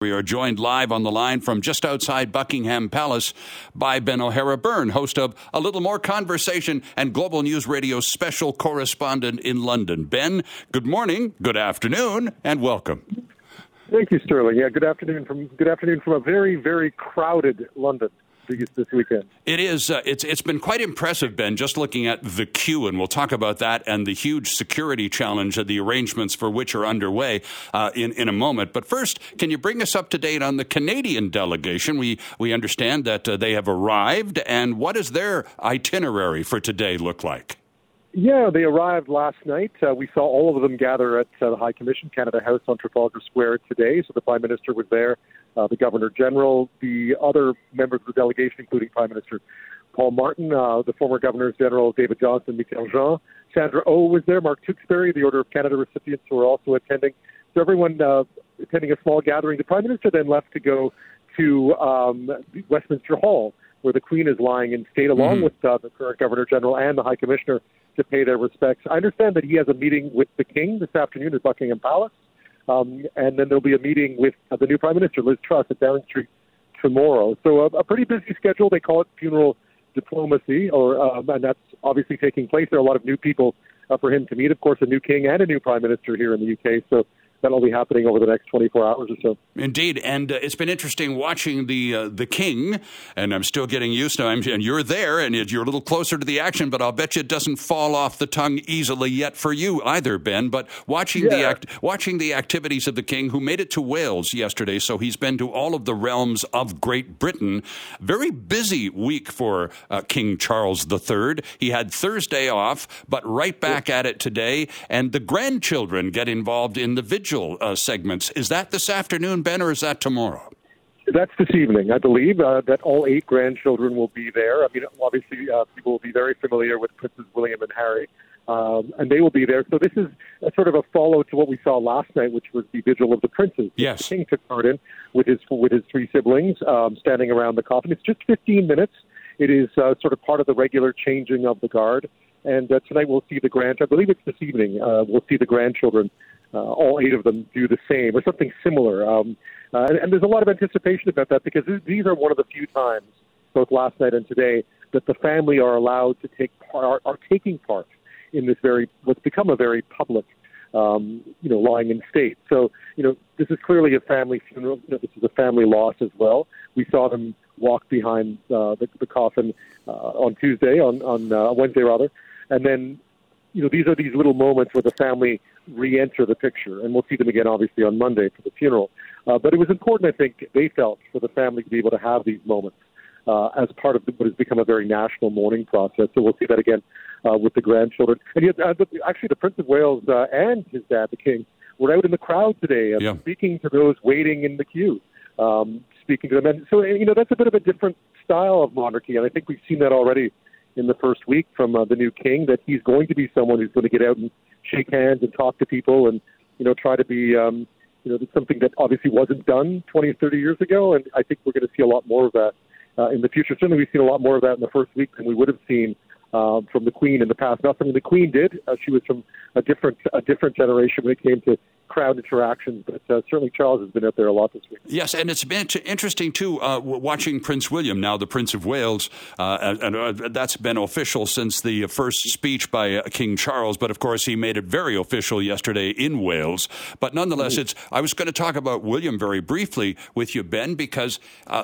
We are joined live on the line from just outside Buckingham Palace by Ben O'Hara Byrne, host of A Little More Conversation and Global News Radio special correspondent in London. Ben, good morning, good afternoon, and welcome. Thank you, Sterling. Yeah, good afternoon from good afternoon from a very, very crowded London this weekend. It is. Uh, it's it's been quite impressive, Ben. Just looking at the queue, and we'll talk about that and the huge security challenge and the arrangements for which are underway uh, in in a moment. But first, can you bring us up to date on the Canadian delegation? We we understand that uh, they have arrived, and what does their itinerary for today look like? Yeah, they arrived last night. Uh, we saw all of them gather at uh, the High Commission Canada House on Trafalgar Square today. So the Prime Minister was there, uh, the Governor General, the other members of the delegation, including Prime Minister Paul Martin, uh, the former Governors General David Johnston, Michaëlle Jean, Sandra O oh was there, Mark Tewksbury, the Order of Canada recipients who were also attending. So everyone uh, attending a small gathering. The Prime Minister then left to go to um, Westminster Hall, where the Queen is lying in state, along mm-hmm. with uh, the current Governor General and the High Commissioner to pay their respects. I understand that he has a meeting with the King this afternoon at Buckingham Palace, um, and then there'll be a meeting with uh, the new Prime Minister, Liz Truss, at Downing Street tomorrow. So a, a pretty busy schedule. They call it funeral diplomacy, or um, and that's obviously taking place. There are a lot of new people uh, for him to meet. Of course, a new king and a new prime minister here in the UK. So that'll be happening over the next 24 hours or so. Indeed, and uh, it's been interesting watching the uh, the King, and I'm still getting used to him. And you're there, and you're a little closer to the action, but I'll bet you it doesn't fall off the tongue easily yet for you either, Ben. But watching yeah. the act, watching the activities of the King, who made it to Wales yesterday, so he's been to all of the realms of Great Britain. Very busy week for uh, King Charles III. He had Thursday off, but right back yeah. at it today, and the grandchildren get involved in the vigil uh, segments. Is that this afternoon, Ben, or is that tomorrow? That's this evening, I believe, uh, that all eight grandchildren will be there. I mean, obviously, uh, people will be very familiar with Princes William and Harry, um, and they will be there. So this is a sort of a follow to what we saw last night, which was the Vigil of the Princes. Yes. The king took part in with his with his three siblings, um, standing around the coffin. It's just 15 minutes. It is uh, sort of part of the regular changing of the guard. And uh, tonight we'll see the grand. I believe it's this evening. Uh, we'll see the grandchildren uh, all eight of them do the same or something similar. Um, uh, and, and there's a lot of anticipation about that because these are one of the few times, both last night and today, that the family are allowed to take part, are taking part in this very what's become a very public, um, you know, lying in state. So you know, this is clearly a family funeral. You know, this is a family loss as well. We saw them walk behind uh, the, the coffin uh, on Tuesday, on on uh, Wednesday rather, and then you know, these are these little moments where the family re-enter the picture, and we'll see them again, obviously, on Monday for the funeral. Uh, but it was important, I think, they felt for the family to be able to have these moments uh, as part of what has become a very national mourning process. So we'll see that again uh, with the grandchildren. And yet, uh, actually, the Prince of Wales uh, and his dad, the King, were out in the crowd today, uh, yeah. speaking to those waiting in the queue. Um, speaking to them, and so you know that's a bit of a different style of monarchy, and I think we've seen that already in the first week from uh, the new king that he's going to be someone who's going to get out and shake hands and talk to people and you know try to be um, you know something that obviously wasn't done 20 or 30 years ago and I think we're going to see a lot more of that uh, in the future. Certainly, we've seen a lot more of that in the first week than we would have seen um, from the Queen in the past. Not something the Queen did. Uh, she was from a different a different generation when it came to crowd interactions, but uh, certainly Charles has been out there a lot this week. Yes, and it's been interesting too uh, watching Prince William, now the Prince of Wales, uh, and uh, that's been official since the first speech by uh, King Charles. But of course, he made it very official yesterday in Wales. But nonetheless, mm-hmm. it's. I was going to talk about William very briefly with you, Ben, because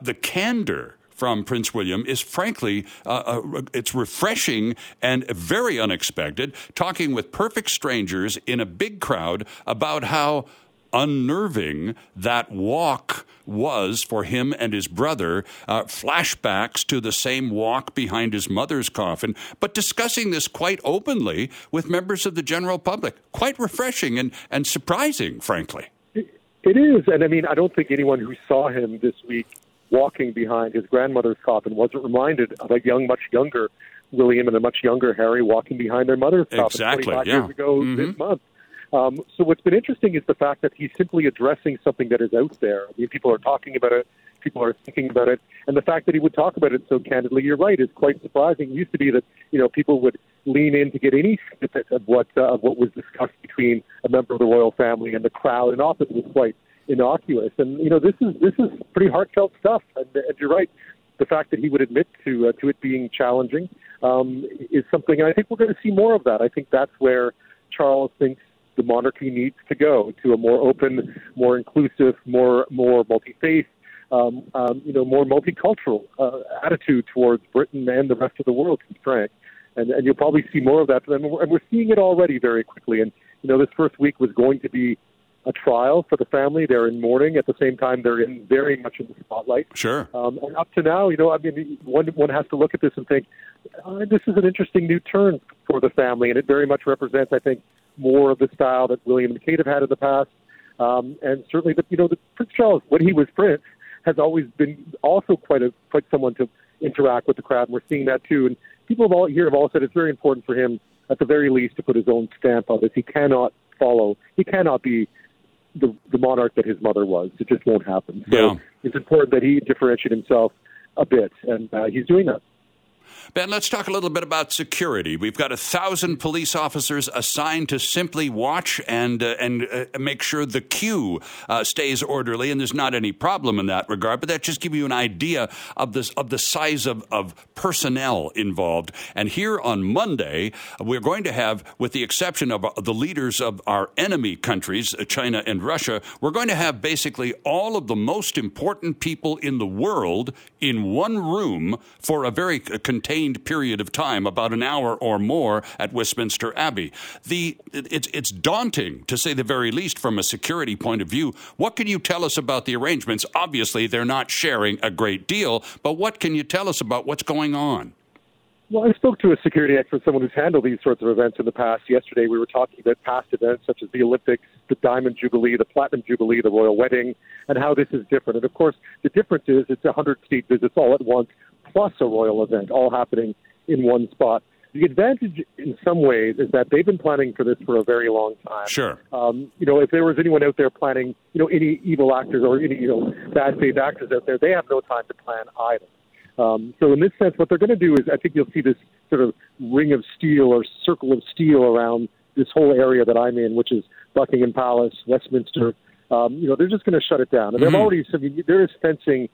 the candor from Prince William is frankly, uh, uh, it's refreshing and very unexpected. Talking with perfect strangers in a big crowd about how unnerving that walk was for him and his brother. Uh, flashbacks to the same walk behind his mother's coffin, but discussing this quite openly with members of the general public. Quite refreshing and, and surprising, frankly. It is. And I mean, I don't think anyone who saw him this week walking behind his grandmother's coffin wasn't reminded of a young, much younger William and a much younger Harry walking behind their mother's coffin exactly, 25 yeah. years ago mm-hmm. this month. Um, so what's been interesting is the fact that he's simply addressing something that is out there. I mean, people are talking about it, people are thinking about it, and the fact that he would talk about it so candidly, you're right, is quite surprising. It used to be that you know people would lean in to get any snippet of what uh, of what was discussed between a member of the royal family and the crowd, and often it was quite innocuous. And you know, this is this is pretty heartfelt stuff. And, and you're right, the fact that he would admit to uh, to it being challenging um, is something. And I think we're going to see more of that. I think that's where Charles thinks the monarchy needs to go to a more open, more inclusive, more more multi faith. Um, um, you know, more multicultural uh, attitude towards Britain and the rest of the world, to be frank. And, and you'll probably see more of that. And we're, and we're seeing it already very quickly. And you know, this first week was going to be a trial for the family. They're in mourning. At the same time, they're in very much in the spotlight. Sure. Um, and up to now, you know, I mean, one one has to look at this and think, uh, this is an interesting new turn for the family, and it very much represents, I think, more of the style that William and Kate have had in the past, um, and certainly, the, you know, the Prince Charles, when he was prince, has always been also quite a quite someone to interact with the crowd, and we're seeing that too. And people have all here have all said it's very important for him, at the very least, to put his own stamp on this. He cannot follow. He cannot be the, the monarch that his mother was. It just won't happen. So yeah. it's important that he differentiate himself a bit, and uh, he's doing that. Ben, let's talk a little bit about security. We've got a thousand police officers assigned to simply watch and uh, and uh, make sure the queue uh, stays orderly, and there's not any problem in that regard. But that just gives you an idea of this of the size of, of personnel involved. And here on Monday, we're going to have, with the exception of the leaders of our enemy countries, uh, China and Russia, we're going to have basically all of the most important people in the world in one room for a very contained sustained period of time, about an hour or more, at Westminster Abbey. The, it's, it's daunting, to say the very least, from a security point of view. What can you tell us about the arrangements? Obviously, they're not sharing a great deal, but what can you tell us about what's going on? Well, I spoke to a security expert, someone who's handled these sorts of events in the past. Yesterday, we were talking about past events such as the Olympics, the Diamond Jubilee, the Platinum Jubilee, the Royal Wedding, and how this is different. And of course, the difference is it's 100 state visits all at once plus a royal event all happening in one spot. The advantage, in some ways, is that they've been planning for this for a very long time. Sure. Um, you know, if there was anyone out there planning, you know, any evil actors or any, you know, bad faith actors out there, they have no time to plan either. Um, so in this sense, what they're going to do is, I think you'll see this sort of ring of steel or circle of steel around this whole area that I'm in, which is Buckingham Palace, Westminster. Um, you know, they're just going to shut it down, and mm-hmm. they've already. I mean, there is fencing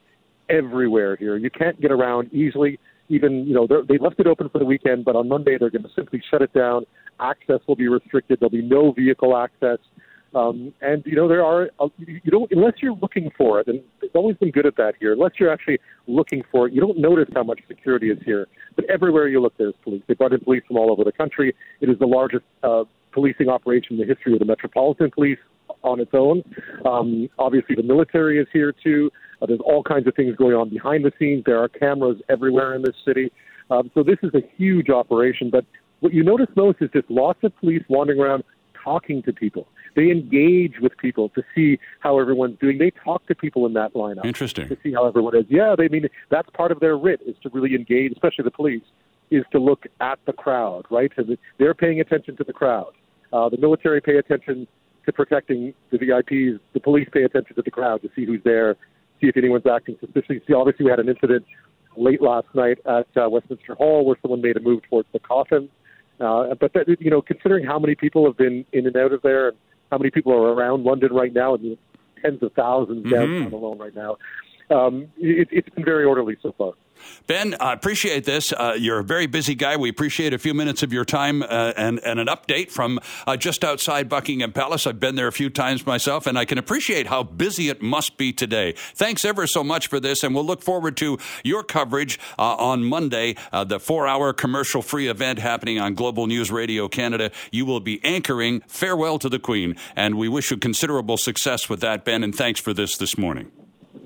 everywhere here. You can't get around easily. Even you know they left it open for the weekend, but on Monday they're going to simply shut it down. Access will be restricted. There'll be no vehicle access. Um, and you know there are uh, you don't unless you're looking for it, and it's always been good at that here. Unless you're actually looking for it, you don't notice how much security is here. But everywhere you look, there's police. They brought in police from all over the country. It is the largest uh, policing operation in the history of the Metropolitan Police on its own. Um, obviously, the military is here too. Uh, there's all kinds of things going on behind the scenes. There are cameras everywhere in this city. Um, so this is a huge operation. But what you notice most is just lots of police wandering around talking to people. They engage with people to see how everyone's doing. They talk to people in that lineup. Interesting. To see how everyone is. Yeah, they mean that's part of their writ is to really engage, especially the police, is to look at the crowd, right? So they're paying attention to the crowd. Uh, the military pay attention to protecting the VIPs. The police pay attention to the crowd to see who's there, see if anyone's acting suspiciously. See, obviously, we had an incident late last night at uh, Westminster Hall where someone made a move towards the coffin. Uh, but that, you know, considering how many people have been in and out of there, and how many people are around London right now, and tens of 1000s mm-hmm. downtown alone right now, um, it, it's been very orderly so far. Ben, I appreciate this. Uh, you're a very busy guy. We appreciate a few minutes of your time uh, and, and an update from uh, just outside Buckingham Palace. I've been there a few times myself, and I can appreciate how busy it must be today. Thanks ever so much for this, and we'll look forward to your coverage uh, on Monday, uh, the four hour commercial free event happening on Global News Radio Canada. You will be anchoring Farewell to the Queen, and we wish you considerable success with that, Ben, and thanks for this this morning.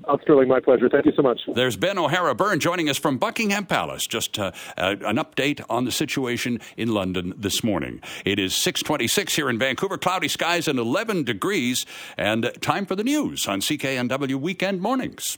Oh, Sterling, my pleasure. Thank you so much. There's Ben O'Hara Byrne joining us from Buckingham Palace. Just uh, uh, an update on the situation in London this morning. It is 626 here in Vancouver, cloudy skies and 11 degrees, and time for the news on CKNW Weekend Mornings.